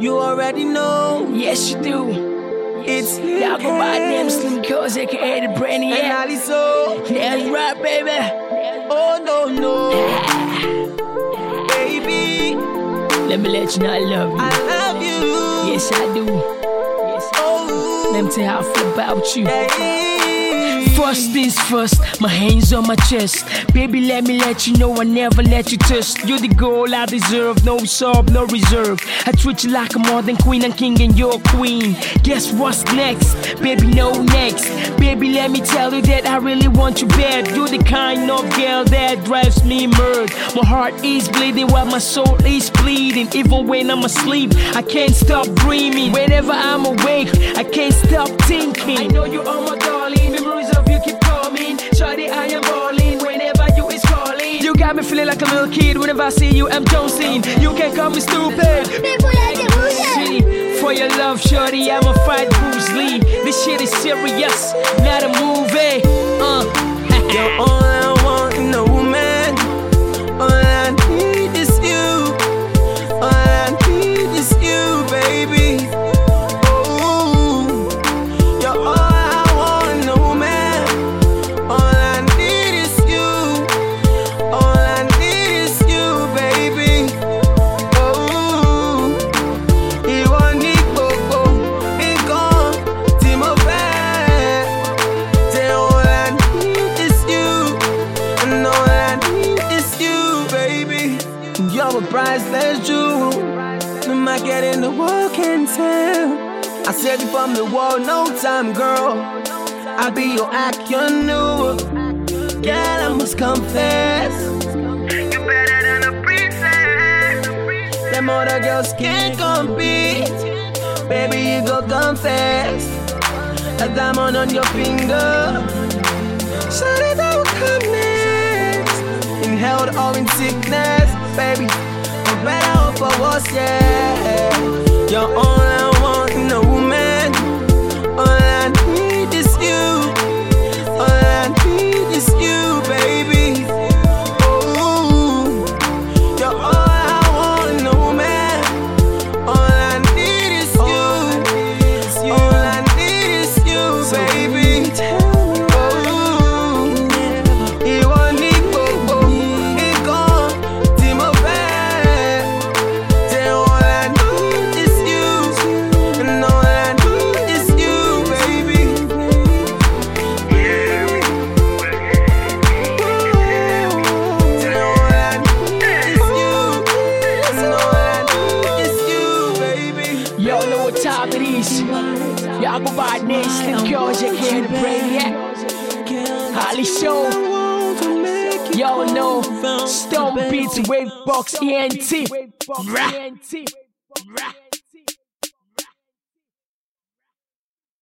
You already know. Yes, you do. It's Y'all go by the name Slimkelz, aka the Brainy. And Yeah, Hallyso. that's right, baby. Oh no no. Baby, Let me let you know I love you. I love you. Yes, I do. Yes, I Oh. Let me tell you how I feel about you. Hey. First things first, my hands on my chest. Baby, let me let you know I never let you test. You're the girl I deserve, no sub, no reserve. I treat you like a more than queen and king, and you're queen. Guess what's next? Baby, no next. Baby, let me tell you that I really want you bad. You're the kind of girl that drives me mad. My heart is bleeding while my soul is bleeding. Even when I'm asleep, I can't stop dreaming. Whenever I'm awake, I can't stop thinking. I know you are my got me feeling like a little kid whenever I see you. I'm jonesing. You can call me stupid. See, for your love, shorty, I'ma fight Bruce Lee. This shit is serious, not a movie. Uh. A priceless jewel. No matter get in the world can tell. I saved you from the wall, no time, girl. I'll be your action new. Girl, I must confess. You're better than a princess. Them other girls can't compete. Baby, you go confess. A diamond on your finger. Shut it down, come next. In health or in sickness, baby. For better or for worse, yeah. You're all Y'all know what time it is. Y'all go by the name Slimkelz, aka the Brainy. Yeah. Hallyso. Y'all know Stone Beats, Wave Box, ENT.